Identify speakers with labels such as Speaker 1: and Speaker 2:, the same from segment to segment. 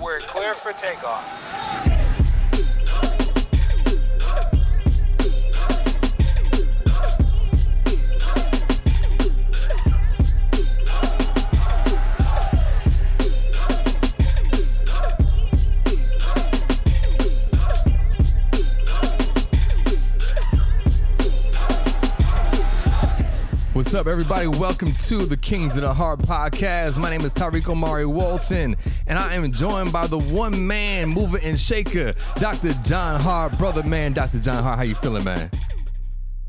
Speaker 1: We're clear for takeoff.
Speaker 2: What's up, everybody? Welcome to the Kings of the Heart podcast. My name is Tyreek Omari Walton, and I am joined by the one man mover and shaker, Dr. John Hart. Brother, man, Dr. John Hart, how you feeling, man?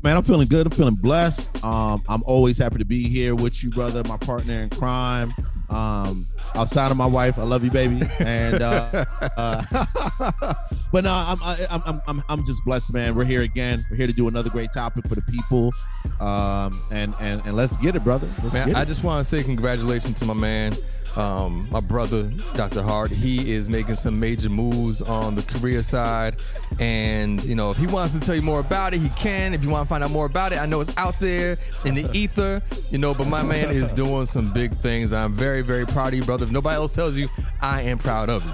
Speaker 3: Man, I'm feeling good. I'm feeling blessed. Um, I'm always happy to be here with you, brother, my partner in crime. Um, outside of my wife, I love you, baby. And uh, uh, but no, I'm, I'm I'm I'm I'm just blessed, man. We're here again. We're here to do another great topic for the people. Um, and and and let's get it, brother. Let's
Speaker 2: Man, I
Speaker 3: it.
Speaker 2: just want to say congratulations to my man, um, my brother, Dr. Hart. He is making some major moves on the career side. And, you know, if he wants to tell you more about it, he can. If you want to find out more about it, I know it's out there in the ether, you know, but my man is doing some big things. I'm very, very proud of you, brother. If nobody else tells you, I am proud of you.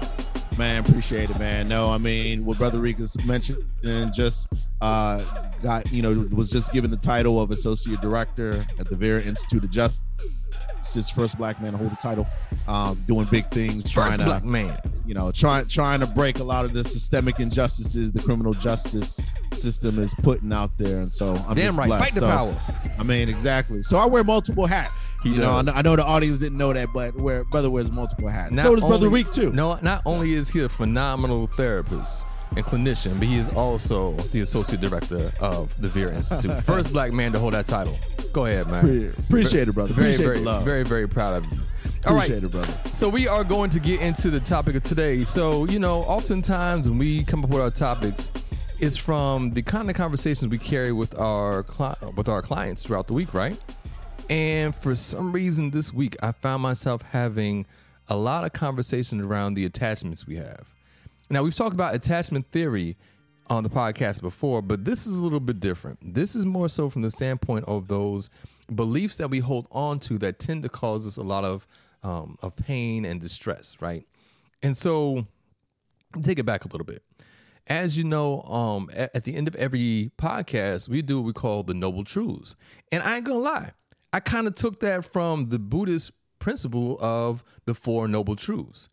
Speaker 3: Man, appreciate it, man. No, I mean what Brother Rica's mentioned and just uh got, you know, was just given the title of associate director at the Vera Institute of Justice. First black man to hold the title, um, doing big things, trying
Speaker 2: First
Speaker 3: to
Speaker 2: black man.
Speaker 3: you know, trying trying to break a lot of the systemic injustices the criminal justice system is putting out there. And so I'm
Speaker 2: Damn
Speaker 3: just
Speaker 2: right.
Speaker 3: blessed.
Speaker 2: Fight the
Speaker 3: So,
Speaker 2: power.
Speaker 3: I mean, exactly. So I wear multiple hats.
Speaker 2: He
Speaker 3: you know, I
Speaker 2: does.
Speaker 3: know, I know the audience didn't know that, but where brother wears multiple hats.
Speaker 2: Not
Speaker 3: so does Brother
Speaker 2: only-
Speaker 3: Reek too.
Speaker 2: No, not only is he a phenomenal therapist and clinician, but he is also the associate director of the Vera Institute. First black man to hold that title. Go ahead, man.
Speaker 3: Pre- appreciate it, brother.
Speaker 2: Very,
Speaker 3: Appreciate
Speaker 2: very,
Speaker 3: the love.
Speaker 2: very, very proud of you. All right.
Speaker 3: Appreciate it, brother.
Speaker 2: So we are going to get into the topic of today. So, you know, oftentimes when we come up with our topics, it's from the kind of conversations we carry with our cli- with our clients throughout the week, right? And for some reason this week, I found myself having a lot of conversations around the attachments we have. Now, we've talked about attachment theory on the podcast before, but this is a little bit different. This is more so from the standpoint of those beliefs that we hold on to that tend to cause us a lot of um, of pain and distress, right? And so, take it back a little bit. As you know, um, at, at the end of every podcast, we do what we call the noble truths. And I ain't gonna lie, I kind of took that from the Buddhist principle of the four noble truths.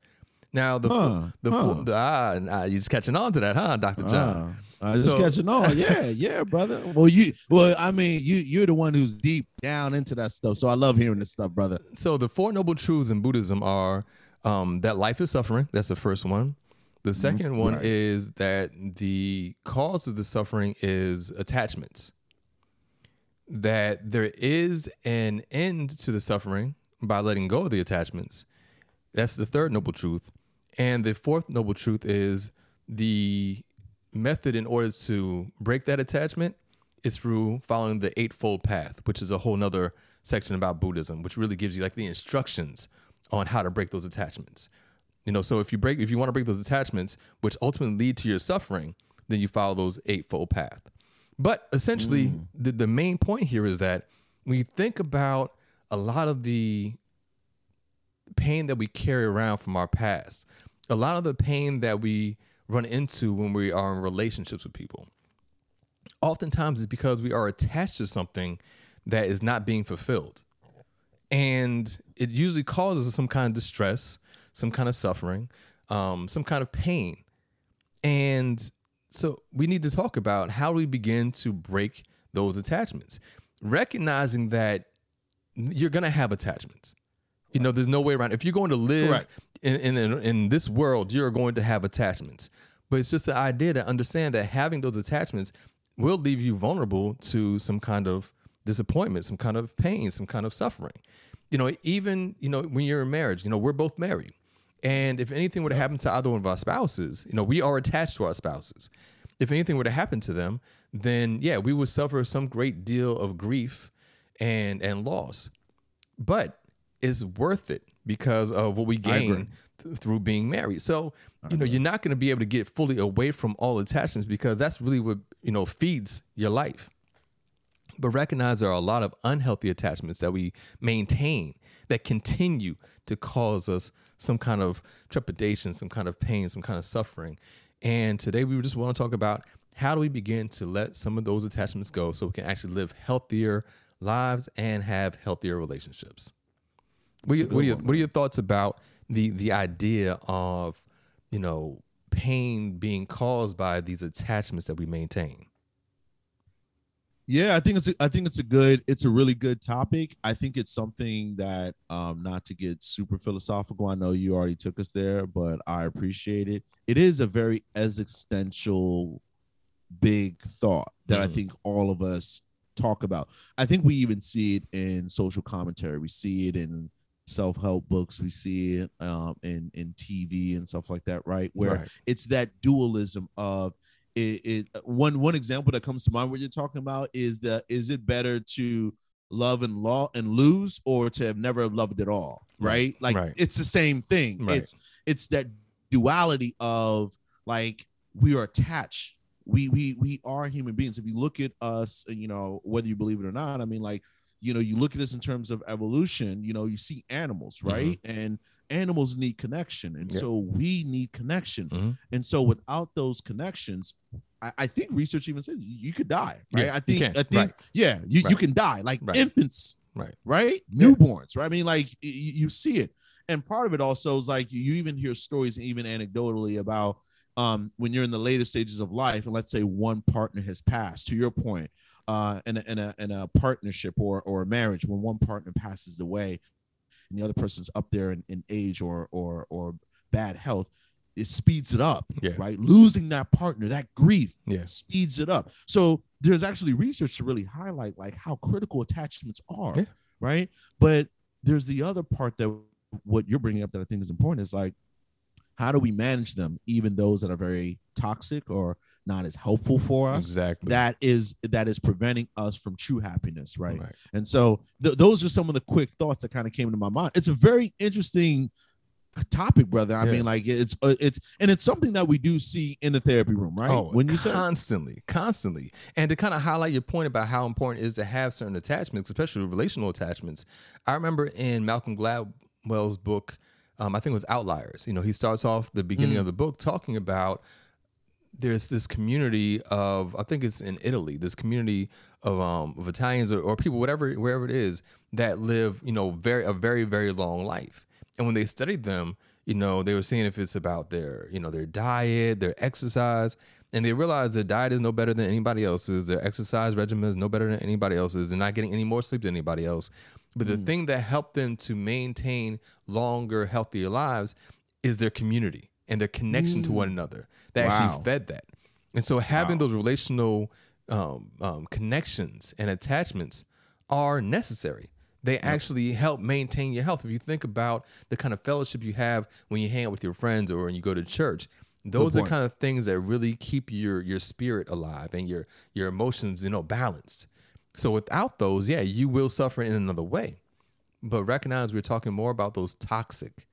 Speaker 2: Now, the
Speaker 3: Huh,
Speaker 2: the,
Speaker 3: huh.
Speaker 2: The ah, nah, you're just catching on to that, huh, Doctor John?
Speaker 3: Uh, uh, just
Speaker 2: So-
Speaker 3: catching on, yeah, yeah, brother. Well, you, well, I mean, you, you're the one who's deep down into that stuff, so I love hearing this stuff, brother.
Speaker 2: So the four noble truths in Buddhism are um, that life is suffering. That's the first one. The 2nd one
Speaker 3: Right.
Speaker 2: is that the cause of the suffering is attachments. That there is an end to the suffering by letting go of the attachments. That's the third noble truth. And the fourth noble truth is the method in order to break that attachment is through following the eightfold path, which is a whole nother section about Buddhism, which really gives you like the instructions on how to break those attachments. You know, so if you break, if you want to break those attachments, which ultimately lead to your suffering, then you follow those eightfold path. But essentially, mm. the, the main point here is that when you think about a lot of the pain that we carry around from our past, a lot of the pain that we run into when we are in relationships with people, oftentimes is because we are attached to something that is not being fulfilled. And it usually causes some kind of distress, some kind of suffering, um, some kind of pain. And so we need to talk about how we begin to break those attachments, recognizing that you're going to have attachments. You know, there's no way around. If you're going to live
Speaker 3: Correct.
Speaker 2: In, in in this world, you're going to have attachments. But it's just the idea to understand that having those attachments will leave you vulnerable to some kind of disappointment, some kind of pain, some kind of suffering. You know, even you know when you're in marriage, you know we're both married, and if anything were to happen to either one of our spouses, you know we are attached to our spouses. If anything were to happen to them, then yeah, we would suffer some great deal of grief and and loss. But it's worth it because of what we gain th- through being married. So, you know, you're not going to be able to get fully away from all attachments because that's really what, you know, feeds your life. But recognize there are a lot of unhealthy attachments that we maintain that continue to cause us some kind of trepidation, some kind of pain, some kind of suffering. And today we just want to talk about how do we begin to let some of those attachments go so we can actually live healthier lives and have healthier relationships. What, are your, what, are your, what are your thoughts about the the idea of you know pain being caused by these attachments that we maintain?
Speaker 3: Yeah, I think it's a, I think it's a good it's a really good topic. I think it's something that um not to get super philosophical. I know you already took us there, but I appreciate it. It is a very existential big thought that mm. I think all of us talk about. I think we even see it in social commentary. We see it in self-help books. We see it um, in in TV and stuff like that, right? Where right. it's that dualism of it, it, one one example that comes to mind what you're talking about is the is it better to love and law and lose or to have never loved at all right, like right. it's the same thing right. it's it's that duality of like we are attached we we we are human beings if you look at us you know whether you believe it or not i mean like you know you look at this in terms of evolution you know you see animals mm-hmm. right mm-hmm. and animals need connection and so we need connection mm-hmm. and so without those connections I, I, think research even says you, you could die right
Speaker 2: yeah,
Speaker 3: i think
Speaker 2: i
Speaker 3: think
Speaker 2: right.
Speaker 3: yeah you, right. you can die like
Speaker 2: right.
Speaker 3: infants
Speaker 2: right
Speaker 3: right newborns right i mean like you, you see it and part of it also is like you even hear stories even anecdotally about um, when you're in the later stages of life, and let's say one partner has passed, to your point, uh, in, a, in, a, in a partnership or, or a marriage, when one partner passes away and the other person's up there in, in age or, or, or bad health, it speeds it up,
Speaker 2: yeah.
Speaker 3: right? Losing that partner, that grief
Speaker 2: yeah.
Speaker 3: speeds it up. So there's actually research to really highlight like how critical attachments are,
Speaker 2: yeah.
Speaker 3: right? But there's the other part that what you're bringing up that I think is important is like how do we manage them even those that are very toxic or not as helpful for us?
Speaker 2: Exactly.
Speaker 3: That is that is preventing us from true happiness right, right. and so th- those are some of the quick thoughts that kind of came to my mind. It's a very interesting topic brother. I yeah. mean like it's uh, it's and it's something that we do see in the therapy room right?
Speaker 2: Oh, when you constantly say- constantly constantly. and to kind of highlight your point about how important it is to have certain attachments especially relational attachments i remember in malcolm gladwell's book um, I think it was Outliers. You know, he starts off the beginning mm. of the book talking about there's this community of I think it's in Italy, this community of um of Italians or, or people, whatever wherever it is, that live, you know, very a very, very long life. And when they studied them, you know, they were seeing if it's about their, you know, their diet, their exercise, and they realized their diet is no better than anybody else's, their exercise regimen is no better than anybody else's, they're not getting any more sleep than anybody else. But the mm. thing that helped them to maintain longer, healthier lives is their community and their connection mm. to one mm. another that wow. actually fed that. And so having wow. those relational um, um, connections and attachments are necessary. They yep. actually help maintain your health. If you think about the kind of fellowship you have when you hang out with your friends or when you go to church, those are kind of things that really keep your your spirit alive and your your emotions, you know, balanced. So without those, yeah, you will suffer in another way. But recognize we're talking more about those toxic,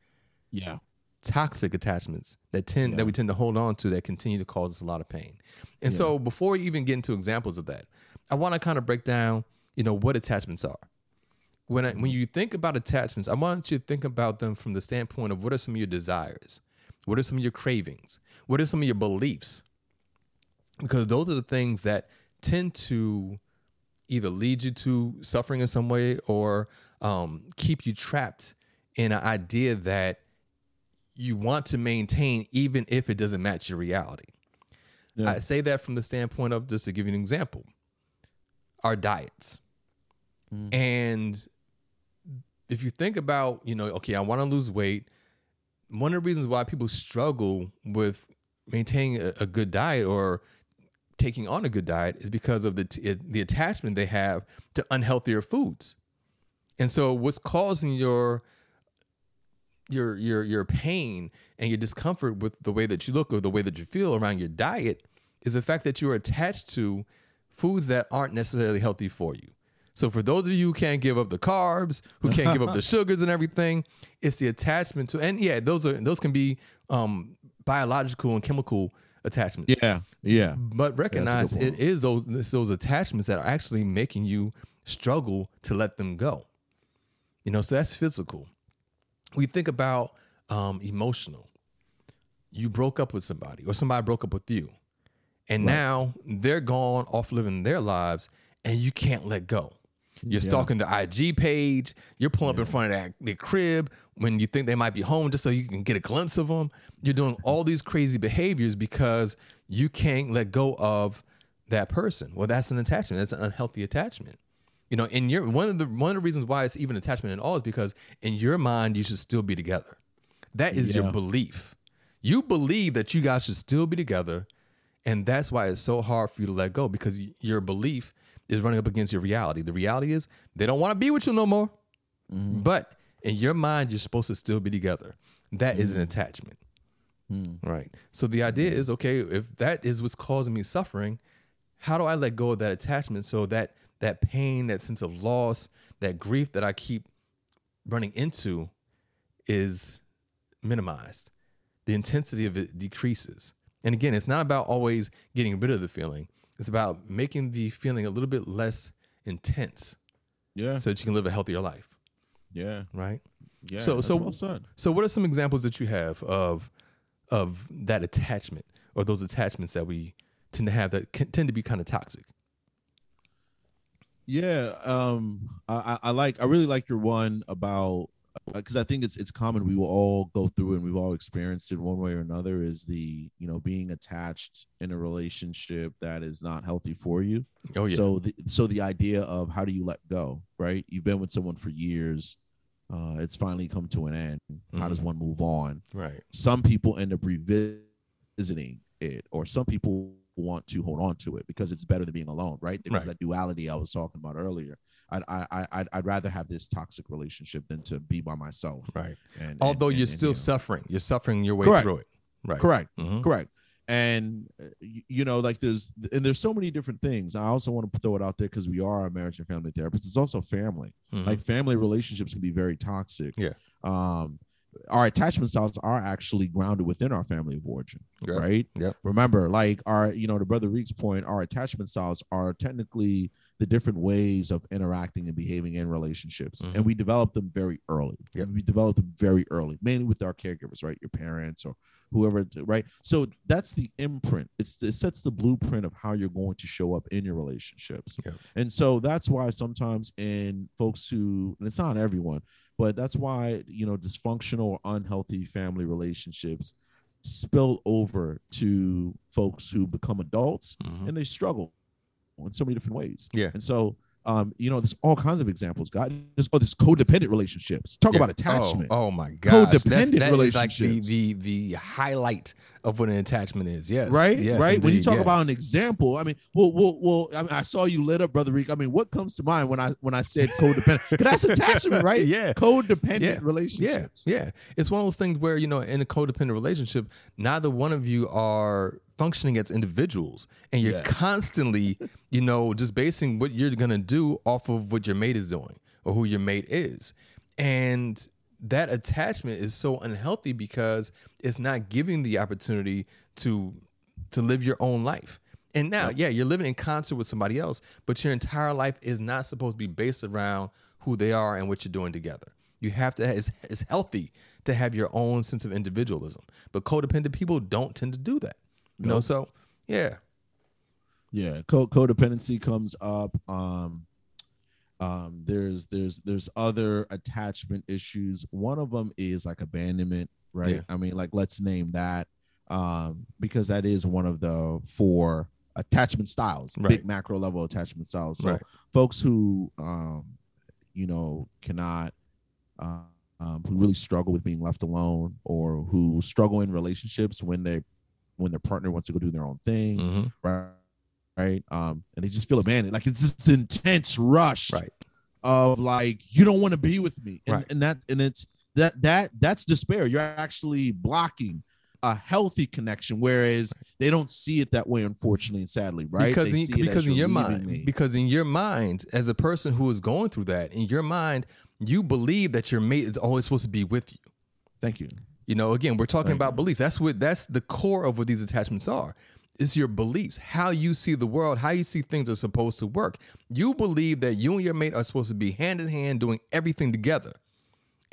Speaker 3: yeah,
Speaker 2: toxic attachments that tend yeah. that we tend to hold on to that continue to cause us a lot of pain. And yeah. so before we even get into examples of that, I want to kind of break down, you know, what attachments are. When I, when you think about attachments, I want you to think about them from the standpoint of what are some of your desires, what are some of your cravings, what are some of your beliefs, because those are the things that tend to either lead you to suffering in some way or um, keep you trapped in an idea that you want to maintain even if it doesn't match your reality. Yeah. I say that from the standpoint of just to give you an example, our diets. Mm. And if you think about, you know, okay, I want to lose weight. One of the reasons why people struggle with maintaining a, a good diet or taking on a good diet is because of the t- the attachment they have to unhealthier foods. And so what's causing your your your your pain and your discomfort with the way that you look or the way that you feel around your diet is the fact that you're attached to foods that aren't necessarily healthy for you. So for those of you who can't give up the carbs, who can't give up the sugars and everything, it's the attachment to and yeah, those are those can be um biological and chemical attachments.
Speaker 3: Yeah, yeah.
Speaker 2: But recognize it is those those attachments that are actually making you struggle to let them go. You know, so that's physical. We think about um, emotional. You broke up with somebody, or somebody broke up with you, and now they're gone off living their lives, and you can't let go. You're stalking the IG page. You're pulling up in front of that, their crib when you think they might be home just so you can get a glimpse of them. You're doing all these crazy behaviors because you can't let go of that person. Well, that's an attachment. That's an unhealthy attachment. You know, in your one of the one of the reasons why it's even attachment at all is because in your mind you should still be together. That is
Speaker 3: Yeah.
Speaker 2: your belief. You believe that you guys should still be together, and that's why it's so hard for you to let go because your belief is running up against your reality. The reality is they don't want to be with you no more. Mm-hmm. But in your mind, you're supposed to still be together. That is an mm-hmm. attachment. Mm-hmm. Right. So the idea is okay, if that is what's causing me suffering, how do I let go of that attachment so that that pain, that sense of loss, that grief that I keep running into is minimized? The intensity of it decreases. And again, it's not about always getting rid of the feeling. It's about making the feeling a little bit less intense
Speaker 3: Yeah.
Speaker 2: so that you can live a healthier life,
Speaker 3: Yeah.
Speaker 2: right?
Speaker 3: Yeah.
Speaker 2: So- so-
Speaker 3: well said.
Speaker 2: So, what are some examples that you have of of that attachment or those attachments that we tend to have that can, tend to be kind of toxic?
Speaker 3: Yeah, um, I, I I like I really like your one about because I think it's it's common we will all go through and we've all experienced it one way or another is the you know being attached in a relationship that is not healthy for you.
Speaker 2: Oh yeah,
Speaker 3: So the so the idea of how do you let go, right? You've been with someone for years, uh, it's finally come to an end. How does
Speaker 2: Mhm.
Speaker 3: one move on?
Speaker 2: right,
Speaker 3: some people end up revisiting it or some people want to hold on to it because it's better than being alone right There's
Speaker 2: Right.
Speaker 3: that duality i was talking about earlier I'd, I, I, I'd, I'd rather have this toxic relationship than to be by myself
Speaker 2: right.
Speaker 3: and,
Speaker 2: Although
Speaker 3: and-
Speaker 2: you're
Speaker 3: and,
Speaker 2: still
Speaker 3: you know.
Speaker 2: suffering, you're suffering your way
Speaker 3: Correct.
Speaker 2: through it. Right.
Speaker 3: correct
Speaker 2: Mhm.
Speaker 3: correct and uh, you know like there's and there's so many different things i also want to throw it out there because we are a marriage and family therapist it's also family
Speaker 2: Mhm.
Speaker 3: like family relationships can be very toxic
Speaker 2: Yeah.
Speaker 3: um our attachment styles are actually grounded within our family of origin
Speaker 2: Yeah.
Speaker 3: right
Speaker 2: Yeah.
Speaker 3: remember like our you know to brother reek's point our attachment styles are technically the different ways of interacting and behaving in relationships
Speaker 2: Mhm.
Speaker 3: and we develop them very early
Speaker 2: Yep.
Speaker 3: we develop them very early mainly with our caregivers right your parents or whoever right so that's the imprint it's it sets the blueprint of how you're going to show up in your relationships
Speaker 2: Yep.
Speaker 3: and so that's why sometimes in folks who and it's not everyone but that's why you know dysfunctional or unhealthy family relationships spill over to folks who become adults
Speaker 2: Mhm.
Speaker 3: and they struggle in so many different ways
Speaker 2: Yeah.
Speaker 3: and so um you know there's all kinds of examples God. there's, oh, there's codependent relationships talk
Speaker 2: Yeah.
Speaker 3: about attachment
Speaker 2: Oh, oh my That's-
Speaker 3: Codependent
Speaker 2: that is like the, the the highlight of what an attachment is. Yes.
Speaker 3: right
Speaker 2: Yes,
Speaker 3: right when you talk
Speaker 2: yeah.
Speaker 3: about an example i mean well well well I, mean, I saw you lit up brother reek i mean what comes to mind when i when i said codependent 'Cause that's attachment right
Speaker 2: Yeah.
Speaker 3: codependent
Speaker 2: Yeah.
Speaker 3: relationships
Speaker 2: Yeah, yeah. It's one of those things where you know, in a codependent relationship, neither one of you are functioning as individuals, and you're
Speaker 3: Yeah.
Speaker 2: constantly, you know, just basing what you're gonna do off of what your mate is doing or who your mate is, and that attachment is so unhealthy because it's not giving the opportunity to to live your own life. And now, yeah, you're living in concert with somebody else, but your entire life is not supposed to be based around who they are and what you're doing together. You have to. It's, it's healthy to have your own sense of individualism, but codependent people don't tend to do that. You know, so yeah,
Speaker 3: yeah co- codependency comes up um um there's there's there's other attachment issues one of them is like abandonment right
Speaker 2: Yeah.
Speaker 3: i mean like let's name that um because that is one of the four attachment styles
Speaker 2: Right.
Speaker 3: big macro level attachment styles so
Speaker 2: Right.
Speaker 3: folks who um you know cannot uh, um, who really struggle with being left alone or who struggle in relationships when they when their partner wants to go do their own thing
Speaker 2: hmm
Speaker 3: right? Right um and they just feel abandoned. Like it's this intense rush
Speaker 2: right,
Speaker 3: of like you don't want to be with me. And,
Speaker 2: Right.
Speaker 3: and that and it's that that that's despair. You're actually blocking a healthy connection whereas they don't see it that way unfortunately and sadly right?
Speaker 2: Because
Speaker 3: They
Speaker 2: in, because in your mind,
Speaker 3: me.
Speaker 2: because in your mind, as a person who is going through that, in your mind, you believe that your mate is always supposed to be with you.
Speaker 3: thank you
Speaker 2: You know, again, we're talking
Speaker 3: Right.
Speaker 2: about beliefs. That's what that's the core of what these attachments are. It's your beliefs, how you see the world, how you see things are supposed to work. You believe that you and your mate are supposed to be hand in hand doing everything together.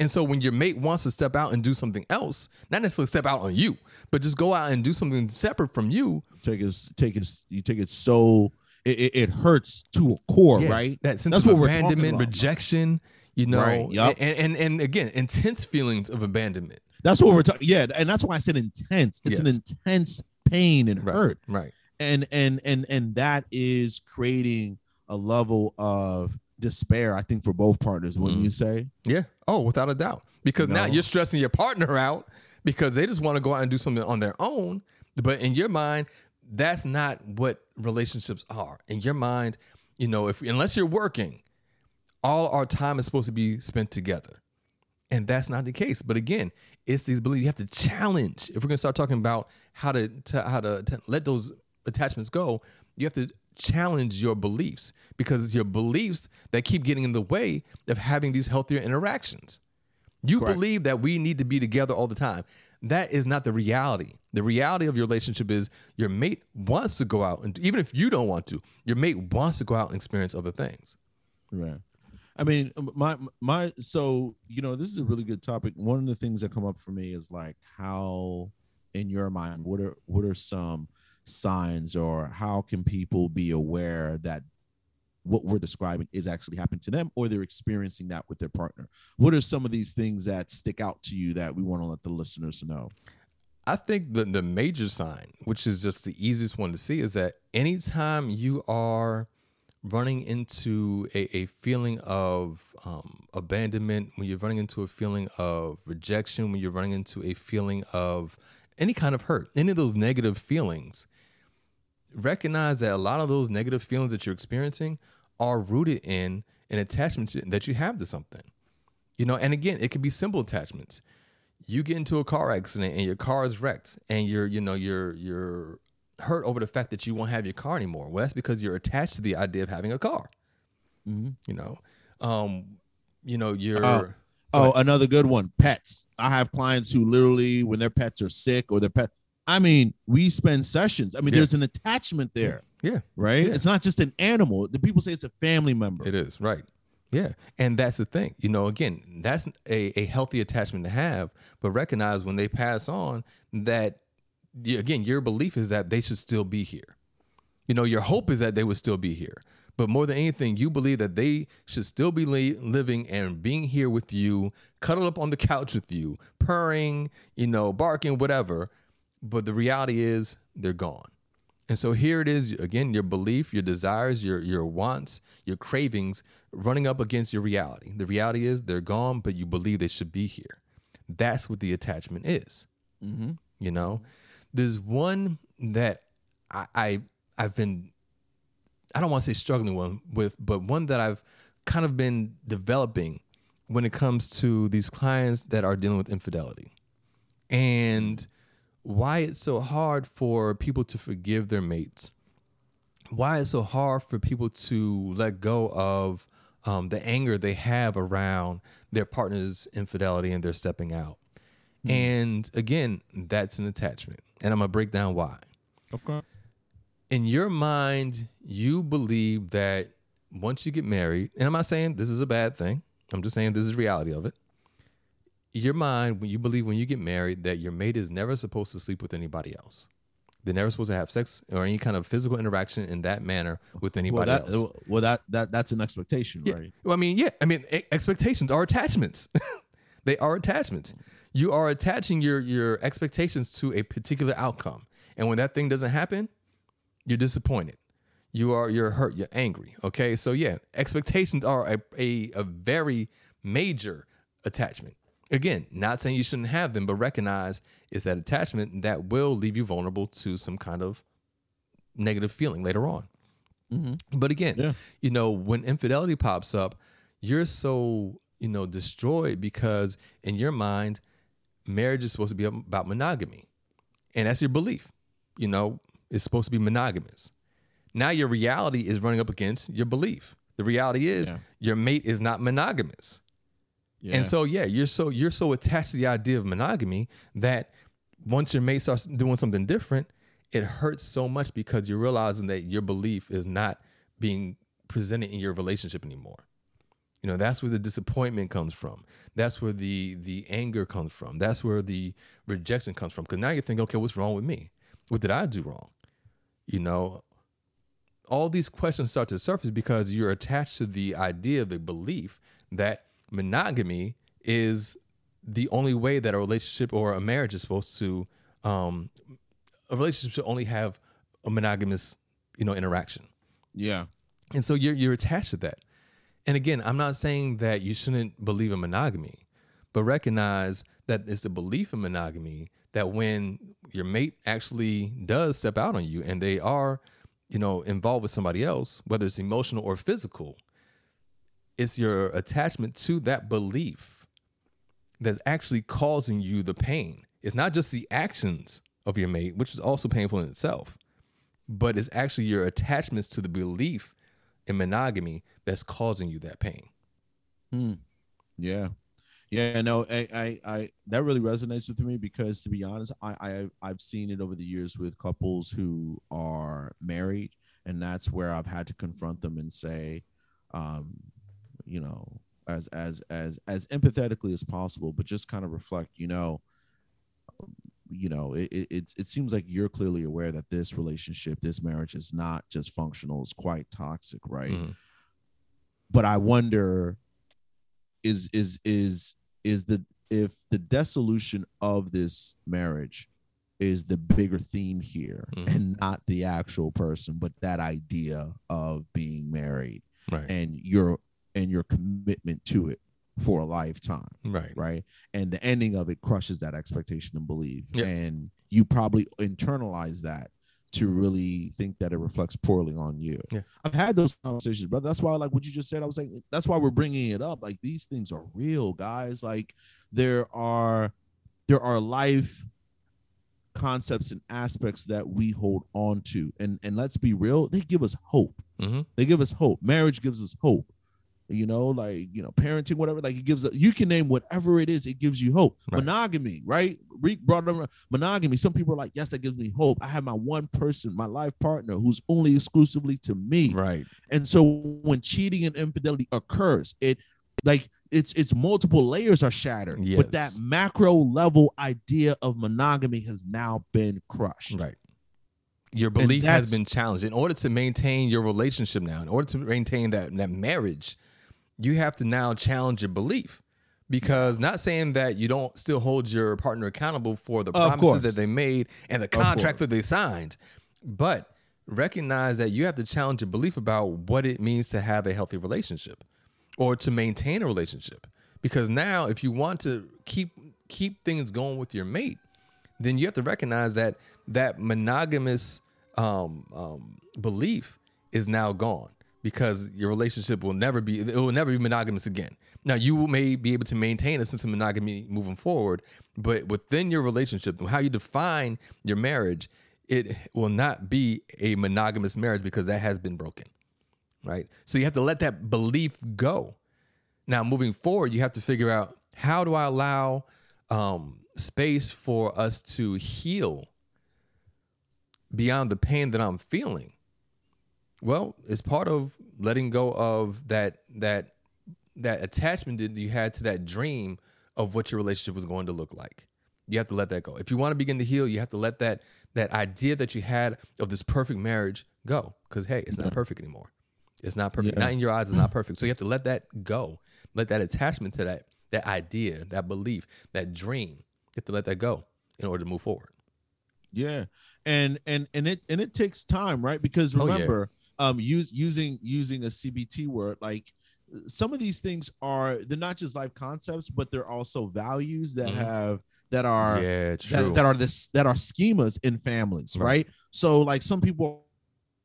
Speaker 2: And so when your mate wants to step out and do something else, not necessarily step out on you, but just go out and do something separate from you,
Speaker 3: take it, take it, you take it so it, it, hurts to a core,
Speaker 2: yeah,
Speaker 3: right?
Speaker 2: That sense
Speaker 3: That's
Speaker 2: of
Speaker 3: what we're talking
Speaker 2: abandonment,
Speaker 3: about.
Speaker 2: rejection, you know,
Speaker 3: Right, yup.
Speaker 2: and, and and again, intense feelings of abandonment.
Speaker 3: That's what we're talking. Yeah, and that's why I said intense. It's an intense pain and
Speaker 2: Right,
Speaker 3: hurt,
Speaker 2: right.
Speaker 3: and and and and that is creating a level of despair. I think for both partners, wouldn't
Speaker 2: Mhm.
Speaker 3: you say?
Speaker 2: Yeah. Oh, without a doubt. Because now you're stressing your partner out because they just want to go out and do something on their own. But in your mind, that's not what relationships are. In your mind, you know, if unless you're working, all our time is supposed to be spent together. And that's not the case. But again, it's these beliefs you have to challenge. If we're gonna start talking about how to, to how to, to let those attachments go, you have to challenge your beliefs because it's your beliefs that keep getting in the way of having these healthier interactions. You
Speaker 3: Correct.
Speaker 2: believe that we need to be together all the time. That is not the reality. The reality of your relationship is your mate wants to go out and even if you don't want to, your mate wants to go out and experience other things.
Speaker 3: Right. I mean, um, my my so you know this is a really good topic. One of the things that come up for me is like how, in your mind, what are what are some signs or how can people be aware that what we're describing is actually happening to them or they're experiencing that with their partner? What are some of these things that stick out to you that we want to let the listeners know?
Speaker 2: I think the the major sign, which is just the easiest one to see, is that anytime you are running into a, a feeling of um, abandonment, when you're running into a feeling of rejection, when you're running into a feeling of any kind of hurt, any of those negative feelings, recognize that a lot of those negative feelings that you're experiencing are rooted in an attachment that you have to something. You know, and again, it could be simple attachments. You get into a car accident and your car is wrecked and you're, you know, you're you're hurt over the fact that you won't have your car anymore. Well, that's because you're attached to the idea of having a car.
Speaker 3: Mhm.
Speaker 2: You know, um, you know, you're
Speaker 3: Uh, Oh, another good one. Pets. I have clients who literally, when their pets are sick or their pet, I mean, we spend sessions. I mean,
Speaker 2: Yeah.
Speaker 3: there's an attachment there,
Speaker 2: yeah,
Speaker 3: right?
Speaker 2: Yeah.
Speaker 3: It's not just an animal. The people say it's a family member.
Speaker 2: It is right. Yeah, and that's the thing. You know, again, that's a, a healthy attachment to have, but recognize when they pass on that again, your belief is that they should still be here. You know, your hope is that they would still be here. But more than anything, you believe that they should still be li- living and being here with you, cuddled up on the couch with you, purring, you know, barking, whatever. But the reality is they're gone. And so here it is again, your belief, your desires, your your wants, your cravings running up against your reality. The reality is they're gone, but you believe they should be here. That's what the attachment is.
Speaker 3: Mm-hmm.
Speaker 2: You know, there's one that I, I I've been I don't want to say struggling one with, but one that I've kind of been developing when it comes to these clients that are dealing with infidelity. And why it's so hard for people to forgive their mates. Why it's so hard for people to let go of um, the anger they have around their partner's infidelity and their stepping out. Hmm. And again, that's an attachment. And I'm going to break down why
Speaker 3: Okay.
Speaker 2: in your mind, you believe that once you get married, and I'm not saying this is a bad thing, I'm just saying this is reality of it. Your mind, when you believe when you get married, that your mate is never supposed to sleep with anybody else. They're never supposed to have sex or any kind of physical interaction in that manner with
Speaker 3: Well,
Speaker 2: anybody
Speaker 3: that
Speaker 2: else.
Speaker 3: well that that that's an expectation,
Speaker 2: Yeah.
Speaker 3: right?
Speaker 2: Well, I mean, yeah. I mean, expectations are attachments. they are attachments. You are attaching your your expectations to a particular outcome, and when that thing doesn't happen, you're disappointed. You are you're hurt. You're angry. Okay, so yeah, expectations are a a, a very major attachment. Again, not saying you shouldn't have them, but recognize it's that attachment that will leave you vulnerable to some kind of negative feeling later on. Mm-hmm. But again,
Speaker 3: Yeah.
Speaker 2: you know, when infidelity pops up, you're so, you know, destroyed because in your mind, marriage is supposed to be about monogamy. And that's your belief. You know, it's supposed to be monogamous. Now your reality is running up against your belief. The reality is
Speaker 3: Yeah.
Speaker 2: your mate is not monogamous.
Speaker 3: Yeah.
Speaker 2: And so yeah, you're so you're so attached to the idea of monogamy that once your mate starts doing something different, it hurts so much because you're realizing that your belief is not being presented in your relationship anymore. You know, that's where the disappointment comes from. That's where the the anger comes from. That's where the rejection comes from. Because now you're thinking, okay, what's wrong with me? What did I do wrong? You know, all these questions start to surface because you're attached to the idea, the belief that monogamy is the only way that a relationship or a marriage is supposed to um a relationship should only have a monogamous you know interaction
Speaker 3: Yeah.
Speaker 2: and so you're you're attached to that and again i'm not saying that you shouldn't believe in monogamy but recognize that it's the belief in monogamy that when your mate actually does step out on you and they are you know involved with somebody else whether it's emotional or physical it's your attachment to that belief that's actually causing you the pain. It's not just the actions of your mate, which is also painful in itself, but it's actually your attachments to the belief in monogamy that's causing you that pain. Hmm.
Speaker 3: Yeah. Yeah, no, I, I, I, that really resonates with me because to be honest, I, I, I've seen it over the years with couples who are married, and that's where I've had to confront them and say, um, you know, as, as, as, as empathetically as possible, but just kind of reflect, you know, you know, it, it, it, seems like you're clearly aware that this relationship, this marriage is not just functional, it's quite toxic, right?
Speaker 2: Mhm.
Speaker 3: But I wonder, is is is is the if the dissolution of this marriage is the bigger theme here
Speaker 2: Mhm.
Speaker 3: and not the actual person but that idea of being married
Speaker 2: Right.
Speaker 3: and your and your commitment to it for a lifetime
Speaker 2: right.
Speaker 3: right and the ending of it crushes that expectation and belief
Speaker 2: Yep.
Speaker 3: and you probably internalize that to really think that it reflects poorly on you.
Speaker 2: Yeah.
Speaker 3: i've had those conversations brother. That's why like what you just said i was like that's why we're bringing it up. Like these things are real guys. Like there are there are life concepts and aspects that we hold on to. And and let's be real they give us hope.
Speaker 2: Hmm
Speaker 3: they give us hope. Marriage gives us hope. You know, like you know, parenting, whatever. Like it gives us. You can name whatever it is. It gives you hope.
Speaker 2: Right.
Speaker 3: Monogamy, right? Reek brought up monogamy. Some people are like, yes, that gives me hope. I have my one person, my life partner, who's only exclusively to me.
Speaker 2: Right.
Speaker 3: And so when cheating and infidelity occurs, it like it's it's multiple layers are shattered. yes. But that macro level idea of monogamy has now been crushed.
Speaker 2: Right. Your belief has been challenged. In order to maintain your relationship now, in order to maintain that that marriage, you have to now challenge your belief. Because not saying that you don't still hold your partner accountable for the promises that they made and the contract that they signed, but recognize that you have to challenge your belief about what it means to have a healthy relationship or to maintain a relationship. Because now if you want to keep keep things going with your mate, then you have to recognize that that monogamous um, um, belief is now gone because your relationship will never be it will never be monogamous again. Now you may be able to maintain a sense of monogamy moving forward, but within your relationship, how you define your marriage, it will not be a monogamous marriage because that has been broken. Right? So you have to let that belief go. Now, moving forward, you have to figure out how do I allow um, space for us to heal beyond the pain that I'm feeling. Well, it's part of letting go of that that that attachment that you had to that dream of what your relationship was going to look like. You have to let that go. If you want to begin to heal, you have to let that that idea that you had of this perfect marriage go. Because hey, it's not perfect anymore. It's not perfect.
Speaker 3: Yeah.
Speaker 2: Not in your eyes, it's not perfect. So you have to let that go. Let that attachment to that that idea, that belief, that dream. You have to let that go in order to move forward.
Speaker 3: Yeah, and and and it and it takes time, right? Because
Speaker 2: Oh, yeah.
Speaker 3: Um, use using using a CBT word, like some of these things are they're not just life concepts, but they're also values that
Speaker 2: Mhm.
Speaker 3: have that are
Speaker 2: yeah,
Speaker 3: that, that are this that are schemas in families,
Speaker 2: Right.
Speaker 3: right? So like some people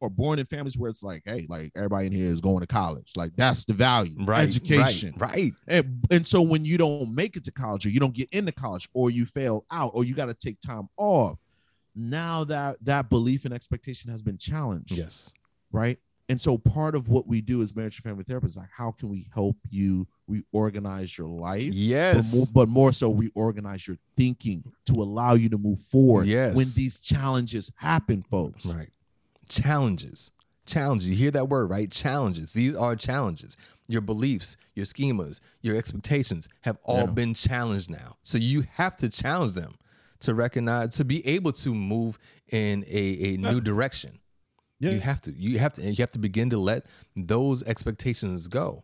Speaker 3: are born in families where it's like, hey, like everybody in here is going to college, like that's the value,
Speaker 2: right,
Speaker 3: education,
Speaker 2: Right. right.
Speaker 3: and, and so when you don't make it to college or you don't get into college or you fail out or you got to take time off now that that belief and expectation has been challenged
Speaker 2: Yes.
Speaker 3: Right and so part of what we do as marriage and family therapists like how can we help you reorganize your life but,
Speaker 2: Yes.
Speaker 3: more, but more so reorganize your thinking to allow you to move forward
Speaker 2: Yes.
Speaker 3: when these challenges happen folks
Speaker 2: Right. Challenges. Challenges. You hear that word, right? Challenges. These are challenges. Your beliefs, your schemas, your expectations have all
Speaker 3: Yeah.
Speaker 2: been challenged now. So you have to challenge them to recognize, to be able to move in a, a new direction.
Speaker 3: Yeah.
Speaker 2: You have to. You have to. You have to begin to let those expectations go,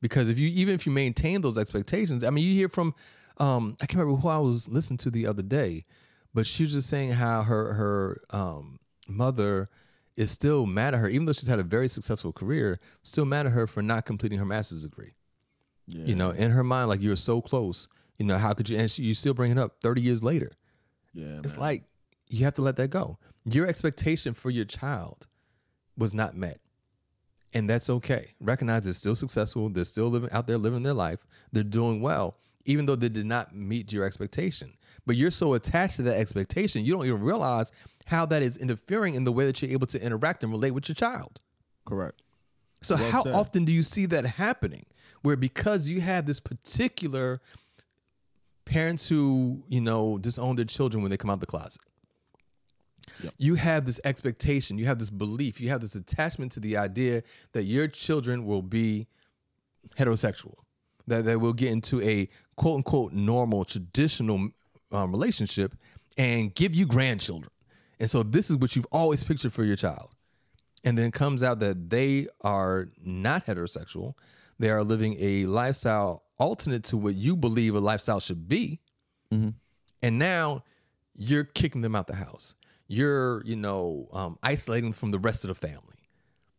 Speaker 2: because if you even if you maintain those expectations, I mean, you hear from, um, I can't remember who I was listening to the other day, but she was just saying how her her um, mother is still mad at her, even though she's had a very successful career, still mad at her for not completing her master's degree.
Speaker 3: Yeah.
Speaker 2: You know, in her mind, like you're so close. You know, how could you? And she, you still bring it up thirty years later.
Speaker 3: yeah,
Speaker 2: It's
Speaker 3: man.
Speaker 2: like you have to let that go. Your expectation for your child was not met. And that's okay. Recognize they're still successful. They're still living out there living their life. They're doing well, even though they did not meet your expectation. But you're so attached to that expectation, you don't even realize how that is interfering in the way that you're able to interact and relate with your child.
Speaker 3: correct.
Speaker 2: So
Speaker 3: Well
Speaker 2: how
Speaker 3: said.
Speaker 2: often do you see that happening? Where because you have this particular parents who, you know, disown their children when they come out the closet.
Speaker 3: Yep.
Speaker 2: You have this expectation, you have this belief, you have this attachment to the idea that your children will be heterosexual, that they will get into a quote unquote normal, traditional um, relationship and give you grandchildren. And so this is what you've always pictured for your child and then comes out that they are not heterosexual. They are living a lifestyle alternate to what you believe a lifestyle should be.
Speaker 3: Mhm.
Speaker 2: And now you're kicking them out the house. You're, you know, um, isolating from the rest of the family.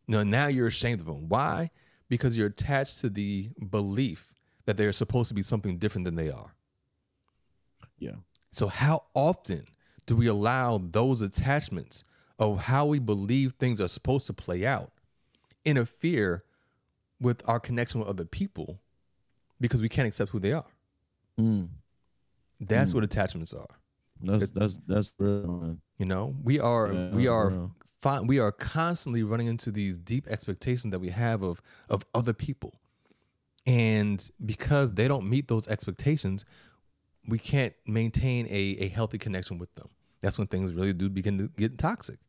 Speaker 2: You know, now you're ashamed of them. Why? Because you're attached to the belief that they're supposed to be something different than they are.
Speaker 3: Yeah.
Speaker 2: So, how often do we allow those attachments of how we believe things are supposed to play out interfere with our connection with other people because we can't accept who they are?
Speaker 3: Mm.
Speaker 2: That's what attachments are.
Speaker 3: That's that's that's real, man.
Speaker 2: You know, we are
Speaker 3: Yeah,
Speaker 2: we are fi- we are constantly running into these deep expectations that we have of of other people, and because they don't meet those expectations, we can't maintain a a healthy connection with them. That's when things really do begin to get toxic.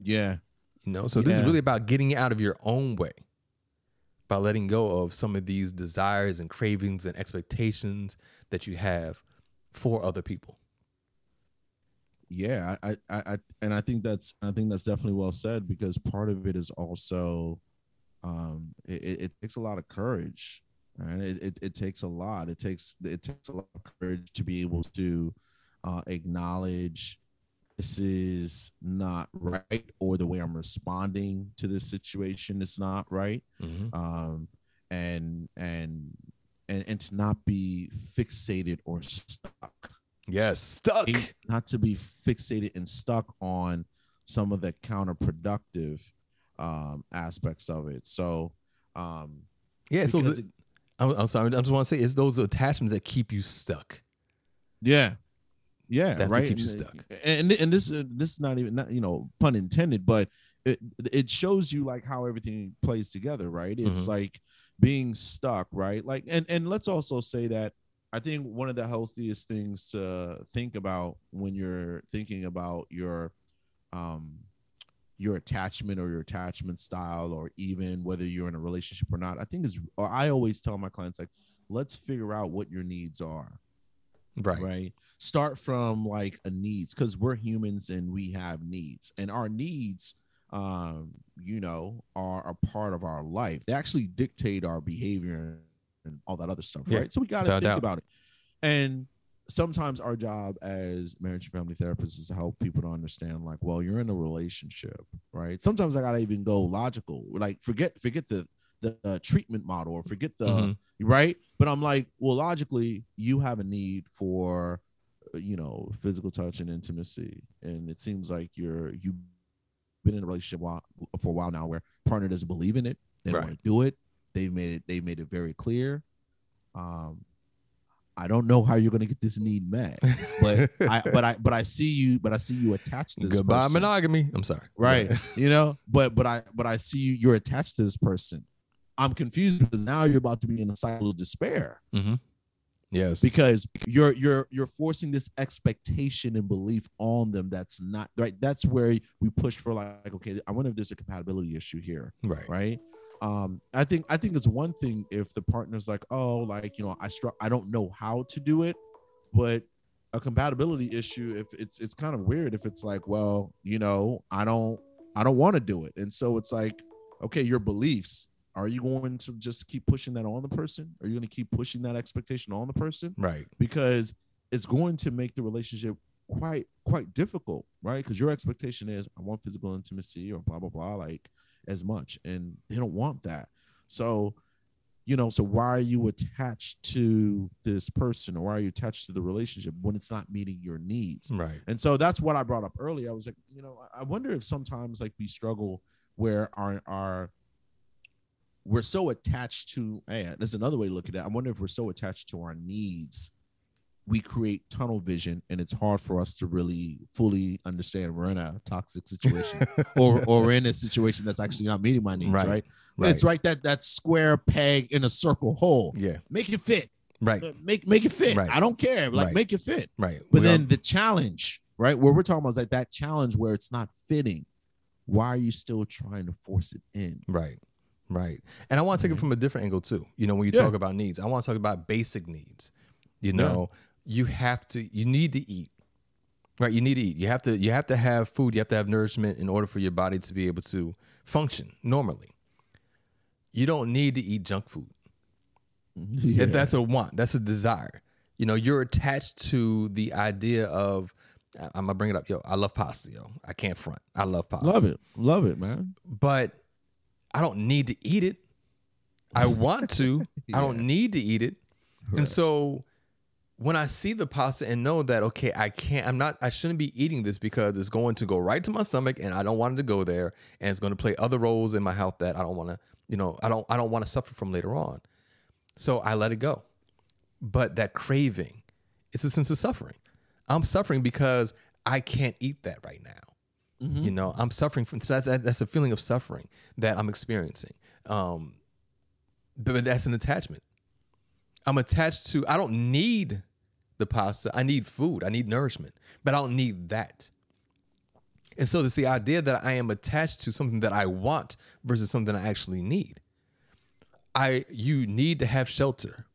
Speaker 3: Yeah.
Speaker 2: You know, so this is really about getting out of your own way by letting go of some of these desires and cravings and expectations that you have for other people.
Speaker 3: Yeah I, I i and i think that's i think that's definitely well said because part of it is also um it, it it takes a lot of courage and it, it it takes a lot. It takes it takes a lot of courage to be able to uh acknowledge this is not right or the way i'm responding to this situation is not right. Um and and and, and to not be fixated or stuck
Speaker 2: Yes, stuck.
Speaker 3: not to be fixated and stuck on some of the counterproductive um aspects of it so um
Speaker 2: Yeah, so the-
Speaker 3: it-
Speaker 2: I'm, I'm sorry. I just want to say it's those attachments that keep you stuck.
Speaker 3: yeah yeah
Speaker 2: That's what
Speaker 3: right
Speaker 2: keeps you
Speaker 3: and,
Speaker 2: stuck.
Speaker 3: and and this uh, this is not even not you know pun intended but it it shows you like how everything plays together right it's
Speaker 2: Mhm.
Speaker 3: like being stuck right like and and let's also say that i think one of the healthiest things to think about when you're thinking about your um your attachment or your attachment style or even whether you're in a relationship or not i think is or i always tell my clients like let's figure out what your needs are.
Speaker 2: Right.
Speaker 3: right? Start from like a needs because we're humans and we have needs and our needs um you know are a part of our life. They actually dictate our behavior and all that other stuff
Speaker 2: Yeah,
Speaker 3: right? So we got to think
Speaker 2: doubt.
Speaker 3: about it. And sometimes our job as marriage and family therapists is to help people to understand like well you're in a relationship right? Sometimes i gotta even go logical like forget forget the the treatment model or forget the
Speaker 2: Mhm.
Speaker 3: right? But i'm like well logically you have a need for uh, you know physical touch and intimacy. And it seems like you're you've been in a relationship while, for a while now where partner doesn't believe in it. They don't want to do it they made it they made it very clear um i don't know how you're going to get this need met but i but i but i see you but i see you attached to this
Speaker 2: Goodbye
Speaker 3: person.
Speaker 2: monogamy. I'm sorry.
Speaker 3: right you know but but i but i see you you're attached to this person i'm confused because now you're about to be in a cycle of despair
Speaker 2: Mm-hmm. Yes.
Speaker 3: because you're you're you're forcing this expectation and belief on them that's not right that's where we push for like okay i wonder if there's a compatibility issue here
Speaker 2: right.
Speaker 3: right um i think i think it's one thing if the partner's like oh like you know i struck i don't know how to do it but a compatibility issue if it's it's kind of weird if it's like well you know i don't i don't want to do it and so it's like okay your beliefs are you going to just keep pushing that on the person are you going to keep pushing that expectation on the person
Speaker 2: Right.
Speaker 3: because it's going to make the relationship quite quite difficult right because your expectation is i want physical intimacy or blah blah blah like as much and they don't want that so you know so why are you attached to this person or why are you attached to the relationship when it's not meeting your needs
Speaker 2: Right.
Speaker 3: and so that's what I brought up earlier. I was like, you know, I I wonder if sometimes like we struggle where our our we're so attached to hey, there's another way to look at it. I wonder if we're so attached to our needs, we create tunnel vision and it's hard for us to really fully understand we're in a toxic situation or or we're in a situation that's actually not meeting my needs,
Speaker 2: Right.
Speaker 3: right?
Speaker 2: Right.
Speaker 3: It's right that that square peg in a circle hole.
Speaker 2: Yeah.
Speaker 3: Make it fit.
Speaker 2: Right.
Speaker 3: Uh, Make make it fit.
Speaker 2: Right.
Speaker 3: I don't care. Like
Speaker 2: Right.
Speaker 3: make it fit.
Speaker 2: Right.
Speaker 3: But
Speaker 2: We
Speaker 3: then the challenge, right? Where we're talking about is like that challenge where it's not fitting. Why are you still trying to force it in?
Speaker 2: Right. Right. And I want to take it
Speaker 3: Mhm.
Speaker 2: from a different angle too. You know, when you
Speaker 3: Yeah.
Speaker 2: talk about needs, I want to talk about basic needs. You know, you have to you need to eat. Right? You need to eat. You have to you have to have food, you have to have nourishment in order for your body to be able to function normally. You don't need to eat junk food.
Speaker 3: Yeah.
Speaker 2: If that's a want, that's a desire. You know, you're attached to the idea of I'm gonna bring it up. Yo, I love pasta, yo. I can't front. I love pasta.
Speaker 3: Love it. Love it, man.
Speaker 2: but I don't need to eat it. I want to. I don't need to eat it. And so when I see the pasta and know that okay, I can't I'm not I shouldn't be eating this because it's going to go right to my stomach and I don't want it to go there and it's going to play other roles in my health that I don't want to, you know, I don't I don't want to suffer from later on. So I let it go. But that craving, it's a sense of suffering. I'm suffering because I can't eat that right now.
Speaker 3: Mhm.
Speaker 2: You know, I'm suffering from so that's, that's a feeling of suffering that I'm experiencing. Um, but, but that's an attachment. I'm attached to. I don't need the pasta. I need food. I need nourishment, but I don't need that. And so it's the idea that I am attached to something that I want versus something I actually need. I you need to have shelter.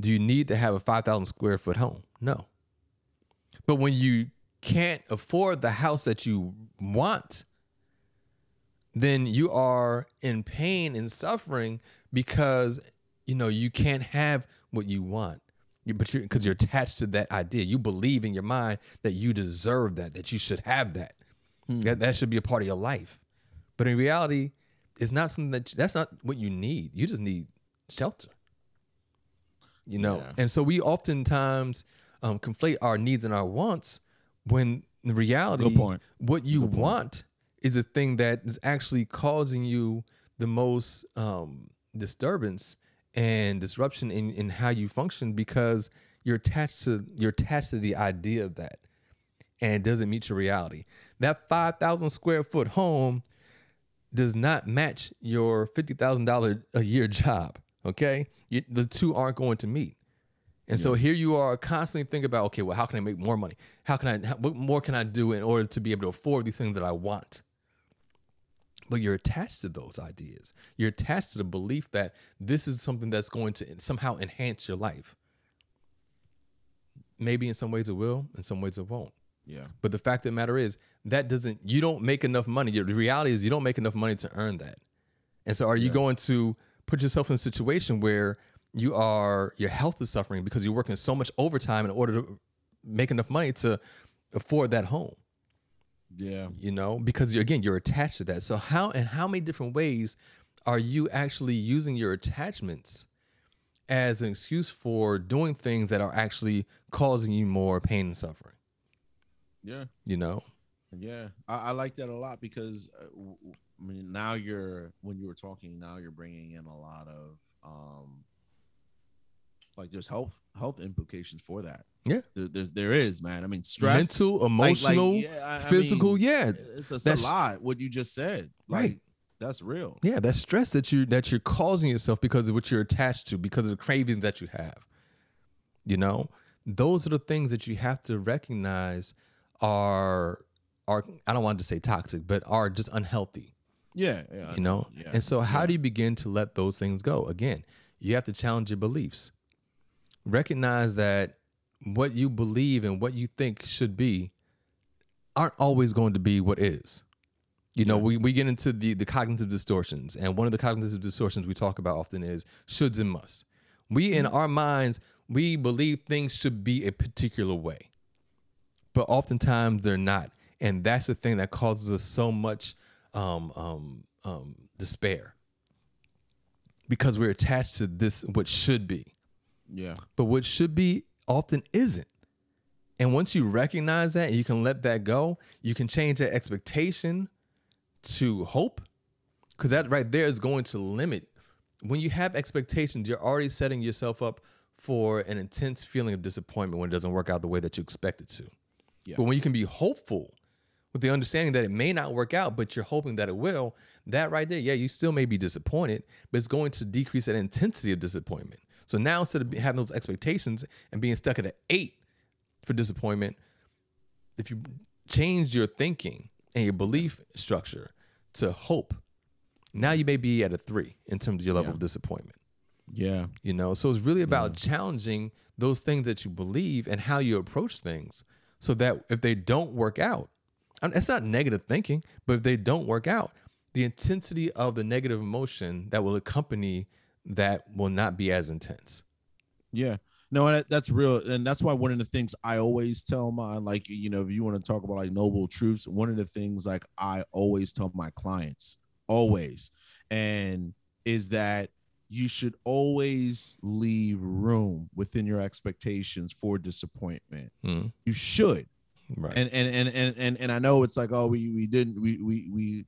Speaker 2: Do you need to have a 5,000 square foot home? No. But when you can't afford the house that you want, then you are in pain and suffering because you know you can't have what you want. You, but you're because you're attached to that idea. You believe in your mind that you deserve that, that you should have that. That that should be a part of your life. But in reality, it's not something that that's not what you need. You just need shelter. You know,
Speaker 3: Yeah.
Speaker 2: and so we oftentimes um, conflate our needs and our wants when in reality,
Speaker 3: Good point.
Speaker 2: what you
Speaker 3: Good point.
Speaker 2: want is a thing that is actually causing you the most um, disturbance and disruption in, in how you function because you're attached to you're attached to the idea of that and it doesn't meet your reality. That five thousand square foot home does not match your fifty thousand dollar a year job. Okay, you, the two aren't going to meet. And so here you are constantly thinking about, okay, well, how can I make more money? How can I, how, what more can I do in order to be able to afford these things that I want? But you're attached to those ideas. You're attached to the belief that this is something that's going to somehow enhance your life. Maybe in some ways it will, in some ways it won't.
Speaker 3: Yeah.
Speaker 2: But the fact of the matter is, that doesn't, you don't make enough money. The reality is, you don't make enough money to earn that. And so, are you
Speaker 3: Yeah.
Speaker 2: going to put yourself in a situation where you are, your health is suffering because you're working so much overtime in order to make enough money to afford that home?
Speaker 3: Yeah.
Speaker 2: you know because you're, again you're attached to that so how and how many different ways are you actually using your attachments as an excuse for doing things that are actually causing you more pain and suffering
Speaker 3: Yeah.
Speaker 2: you know
Speaker 3: Yeah, I, I like that a lot because uh, w- I mean now you're when you were talking now you're bringing in a lot of um like there's health health implications for that.
Speaker 2: Yeah.
Speaker 3: there, there's there is man. I mean stress,
Speaker 2: mental
Speaker 3: like- like,
Speaker 2: emotional
Speaker 3: yeah, I- I
Speaker 2: physical
Speaker 3: mean,
Speaker 2: yeah
Speaker 3: It's, it's a lot what you just said. Like,
Speaker 2: Right.
Speaker 3: that's real.
Speaker 2: yeah that stress that you that you're causing yourself because of what you're attached to because of the cravings that you have You know, those are the things that you have to recognize are are I don't want to say toxic, but are just unhealthy.
Speaker 3: Yeah, yeah.
Speaker 2: You know,
Speaker 3: yeah,
Speaker 2: and so how
Speaker 3: yeah.
Speaker 2: do you begin to let those things go? Again, you have to challenge your beliefs. Recognize that what you believe and what you think should be aren't always going to be what is. You know,
Speaker 3: Yeah.
Speaker 2: we, we get into the, the cognitive distortions, and one of the cognitive distortions we talk about often is shoulds and musts. We, in
Speaker 3: Mm-hmm.
Speaker 2: our minds, we believe things should be a particular way, but oftentimes they're not. And that's the thing that causes us so much um, um, um, despair because we're attached to this, what should be
Speaker 3: Yeah.
Speaker 2: but what should be often isn't. And once you recognize that and you can let that go, you can change that expectation to hope. Because that right there is going to limit. When you have expectations, you're already setting yourself up for an intense feeling of disappointment when it doesn't work out the way that you expect it to.
Speaker 3: Yeah.
Speaker 2: But when you can be hopeful with the understanding that it may not work out, but you're hoping that it will, that right there, yeah, you still may be disappointed, but it's going to decrease that intensity of disappointment. So now instead of having those expectations and being stuck at an eight for disappointment, if you change your thinking and your belief structure to hope, now you may be at a three in terms of your level
Speaker 3: Yeah.
Speaker 2: of disappointment
Speaker 3: Yeah.
Speaker 2: you know so it's really about challenging those things that you believe and how you approach things so that if they don't work out it's not negative thinking but if they don't work out the intensity of the negative emotion that will accompany that will not be as intense
Speaker 3: Yeah. No, that's real. And that's why one of the things I always tell my, like, you know, if you want to talk about like noble truths, one of the things like I always tell my clients, always, and is that you should always leave room within your expectations for disappointment.
Speaker 2: Mm,
Speaker 3: You should.
Speaker 2: right
Speaker 3: and and and and and, and I know it's like oh we we didn't we we we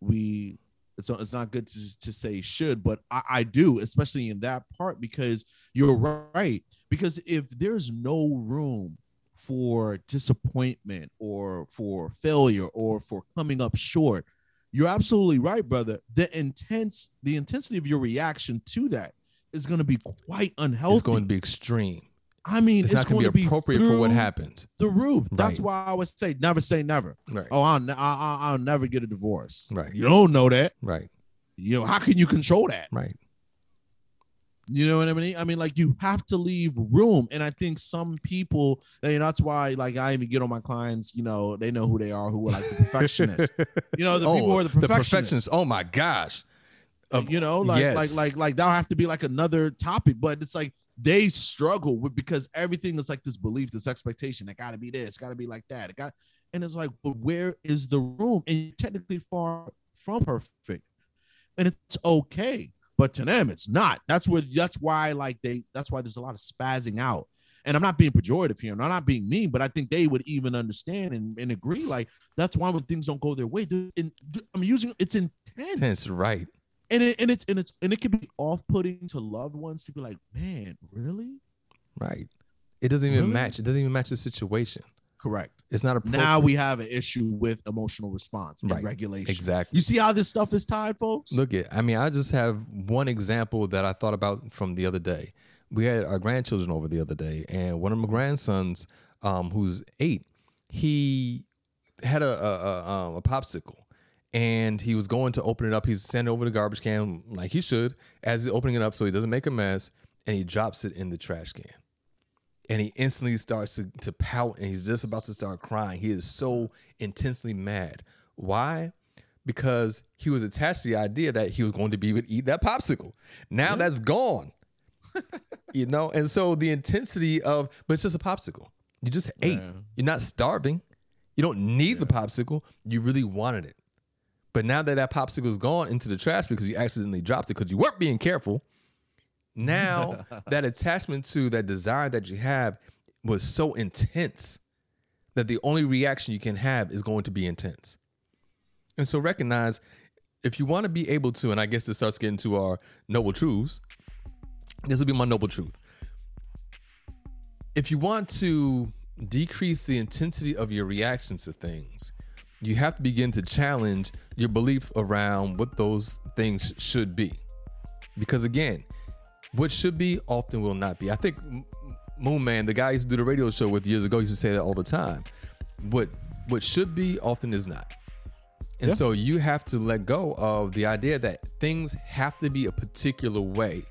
Speaker 3: we it's it's not good to, to say should but I, I do especially in that part because you're right. Because if there's no room for disappointment or for failure or for coming up short you're absolutely right brother. The intense the intensity of your reaction to that is going to be quite unhealthy
Speaker 2: it's going to be extreme
Speaker 3: I mean
Speaker 2: it's,
Speaker 3: it's,
Speaker 2: not going to be appropriate for what happened
Speaker 3: the roof. That's
Speaker 2: Right.
Speaker 3: why I would say never say never.
Speaker 2: right
Speaker 3: Oh, I'll, I- I- I'll never get a divorce.
Speaker 2: Right.
Speaker 3: You don't know that.
Speaker 2: right
Speaker 3: You know, how can you control that?
Speaker 2: right
Speaker 3: You know what I mean? I mean, like you have to leave room. And I think some people, you know, that's why like I even get on my clients, you know, they know who they are, who are like the perfectionists. you know, the oh, people who are the perfectionists.
Speaker 2: oh my gosh Of-
Speaker 3: you know, like
Speaker 2: yes.
Speaker 3: like like like that'll have to be like another topic, but it's like they struggle with because everything is like this belief, this expectation. It gotta be this, gotta be like that. It got and it's like, but where is the room? And technically far from perfect. And it's okay. But to them, it's not. That's where that's why like they that's why there's a lot of spazzing out. And I'm not being pejorative here, I'm not being mean, but I think they would even understand and, and agree. Like that's why when things don't go their way, in- I'm using it's intense
Speaker 2: tense right
Speaker 3: and it and it's and it's and it can be off-putting to loved ones to be like, man, really?
Speaker 2: right it doesn't even
Speaker 3: Really?
Speaker 2: match it doesn't even match the situation
Speaker 3: Correct.
Speaker 2: it's not a
Speaker 3: Now we have an issue with emotional response and
Speaker 2: Right.
Speaker 3: regulation.
Speaker 2: exactly
Speaker 3: You see how this stuff is tied, folks?
Speaker 2: Look at, I mean, I just have one example that I thought about from the other day. We had our grandchildren over the other day, and one of my grandsons, um, who's eight, he had a a, a, um, a popsicle, and he was going to open it up. He's sending over the garbage can like he should, as he's opening it up, so he doesn't make a mess, and he drops it in the trash can. And he instantly starts to, to pout, and he's just about to start crying. He is so intensely mad. Why? because he was attached to the idea that he was going to be able to eat that popsicle. Now that's gone. you know, and so the intensity of, but it's just a popsicle. You just ate.
Speaker 3: Yeah.
Speaker 2: You're not starving. You don't need the popsicle. You really wanted it. But now that that popsicle is gone into the trash because you accidentally dropped it because you weren't being careful, now that attachment to that desire that you have was so intense that the only reaction you can have is going to be intense. And so recognize if you want to be able to, and I guess this starts getting to our noble truths. This will be my noble truth. If you want to decrease the intensity of your reactions to things, you have to begin to challenge your belief around what those things should be. Because again, what should be often will not be. I think Moon Man, the guy I used to do the radio show with years ago, used to say that all the time. What what should be often is not. And
Speaker 3: Yeah.
Speaker 2: so you have to let go of the idea that things have to be a particular way.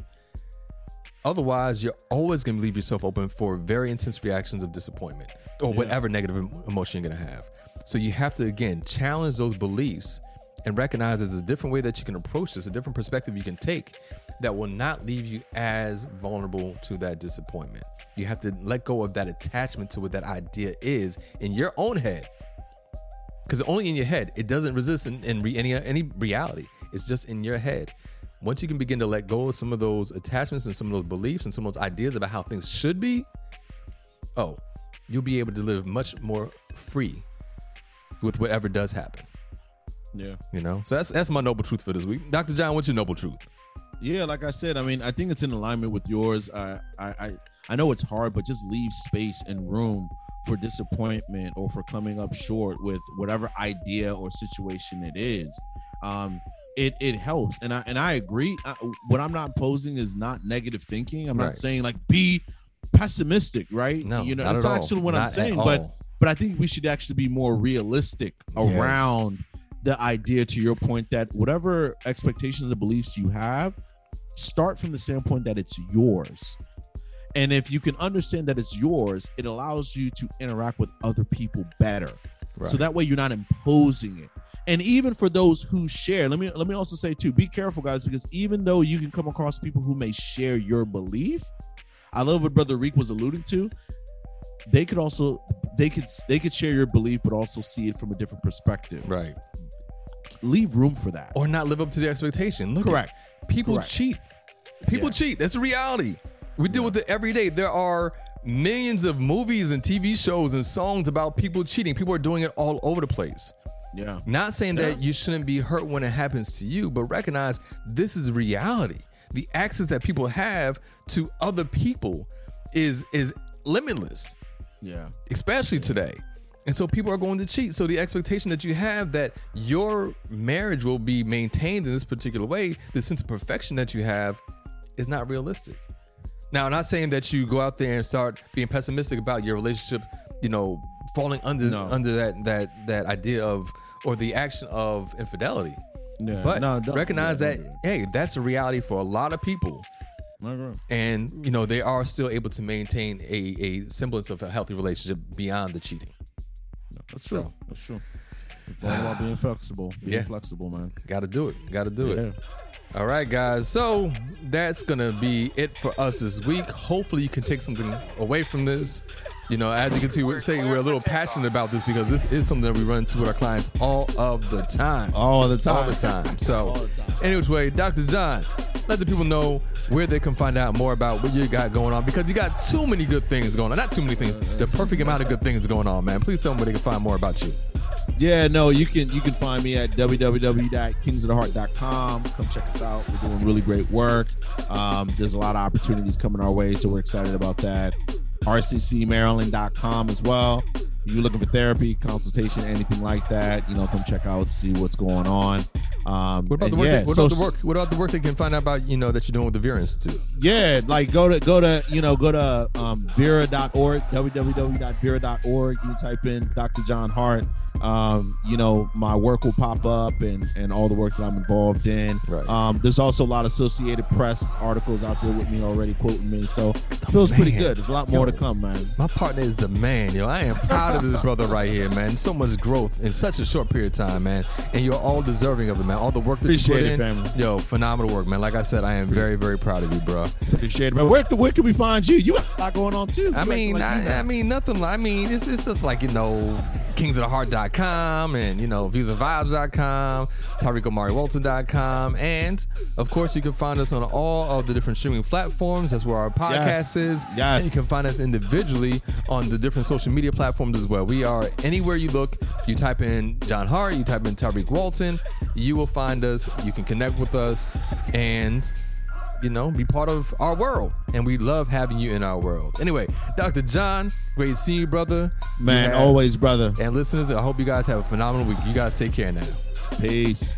Speaker 2: Otherwise, you're always going to leave yourself open for very intense reactions of disappointment or whatever negative emotion you're going to have. So you have to, again, challenge those beliefs and recognize there's a different way that you can approach this, a different perspective you can take that will not leave you as vulnerable to that disappointment. You have to let go of that attachment to what that idea is in your own head. Because only in your head. It doesn't resist in, in re, any any reality. It's just in your head. Once you can begin to let go of some of those attachments and some of those beliefs and some of those ideas about how things should be oh you'll be able to live much more free with whatever does happen
Speaker 3: Yeah.
Speaker 2: you know so that's that's my noble truth for this week dr john what's your noble truth
Speaker 3: Yeah, like I said, I mean, I think it's in alignment with yours. I, I, I, I know it's hard, but just leave space and room for disappointment or for coming up short with whatever idea or situation it is. Um, it it helps, and I and I agree. I, what I'm not posing is not negative thinking. I'm
Speaker 2: Right.
Speaker 3: not saying like be pessimistic, right?
Speaker 2: no
Speaker 3: you know,
Speaker 2: not
Speaker 3: that's
Speaker 2: at all.
Speaker 3: actually what
Speaker 2: Not
Speaker 3: I'm saying. But. But I think we should actually be more realistic
Speaker 2: Yes.
Speaker 3: around the idea to your point that whatever expectations and beliefs you have start from the standpoint that it's yours and if you can understand that it's yours it allows you to interact with other people better
Speaker 2: Right.
Speaker 3: so that way you're not imposing it and even for those who share let me let me also say too be careful guys because even though you can come across people who may share your belief i love what brother reek was alluding to they could also they could they could share your belief but also see it from a different perspective.
Speaker 2: Right.
Speaker 3: Leave room for that.
Speaker 2: Or not live up to the expectation. Look at-
Speaker 3: Correct.
Speaker 2: people
Speaker 3: Correct.
Speaker 2: cheat. People
Speaker 3: Yeah.
Speaker 2: cheat. That's a reality. We deal
Speaker 3: Yeah.
Speaker 2: with it every day. There are millions of movies and tv shows and songs about people cheating. People are doing it all over the place.
Speaker 3: Yeah.
Speaker 2: Not saying that you shouldn't be hurt when it happens to you but recognize this is reality. The access that people have to other people is is limitless
Speaker 3: yeah
Speaker 2: especially today. And so people are going to cheat. So the expectation that you have that your marriage will be maintained in this particular way, the sense of perfection that you have, is not realistic. Now, I'm not saying that you go out there and start being pessimistic about your relationship, you know, falling under
Speaker 3: No.
Speaker 2: under that that that idea of or the action of infidelity.
Speaker 3: yeah
Speaker 2: But
Speaker 3: no,
Speaker 2: recognize
Speaker 3: yeah,
Speaker 2: that
Speaker 3: don't
Speaker 2: hey, that's a reality for a lot of people and you know they are still able to maintain a, a semblance of a healthy relationship beyond the cheating.
Speaker 3: That's
Speaker 2: So-
Speaker 3: true that's true. It's all about being flexible being
Speaker 2: Yeah.
Speaker 3: flexible man.
Speaker 2: Gotta do it. Gotta do it.
Speaker 3: Yeah.
Speaker 2: All right guys. So that's gonna be it for us this week. Hopefully you can take something away from this you know as you can see we're saying we're a little passionate about this because this is something that we run into with our clients all of the time
Speaker 3: all the time
Speaker 2: all the time. So,
Speaker 3: the time.
Speaker 2: anyway, Dr. John, let the people know where they can find out more about what you got going on because you got too many good things going on. Not too many things, the perfect amount of good things going on, man. Please tell them where they can find more about you.
Speaker 3: Yeah, no, you can you can find me at www.kingsoftheheart.com. Come check us out. We're doing really great work. Um, there's a lot of opportunities coming our way, so we're excited about that. rccmaryland.com as well. If you're looking for therapy, consultation, anything like that, you know, come check out, see what's going on. Um,
Speaker 2: What about the work?
Speaker 3: yeah,
Speaker 2: that, what
Speaker 3: so-
Speaker 2: about the work? What about the work they can find out about? You know that you're doing with the Vera Institute.
Speaker 3: yeah like go to go to you know go to um vera.org www.vera.org you type in dr john hart um you know my work will pop up and and all the work that i'm involved in
Speaker 2: Right.
Speaker 3: um there's also a lot of associated press articles out there with me already quoting me so it feels pretty good there's a lot more
Speaker 2: Yo.
Speaker 3: to come man
Speaker 2: My partner is the man, yo. I am proud of this brother right here, man. So much growth in such a short period of time, man. And you're all deserving of it, man. All the work that
Speaker 3: Appreciate
Speaker 2: you
Speaker 3: it,
Speaker 2: put in,
Speaker 3: family.
Speaker 2: yo, phenomenal work, man. Like I said, I am very, very proud of you, bro.
Speaker 3: appreciate it man where, where can we find you you got a lot going on too
Speaker 2: I mean,
Speaker 3: like.
Speaker 2: I, I mean, nothing. I mean, it's, it's just like you know, kingsoftheheart.com and you know, viewsandvibes.com, TariqOmariWalton.com, and of course, you can find us on all of the different streaming platforms. That's where our podcast
Speaker 3: Yes.
Speaker 2: is.
Speaker 3: Yes.
Speaker 2: And you can find us individually on the different social media platforms as well. We are anywhere you look. You type in John Hart, you type in Tariq Walton, you will find us. You can connect with us, and you know, be part of our world. And we love having you in our world. Anyway, Dr. John, great seeing you, brother.
Speaker 3: Man always brother
Speaker 2: And listeners, I hope you guys have a phenomenal week. You guys take care now.
Speaker 3: peace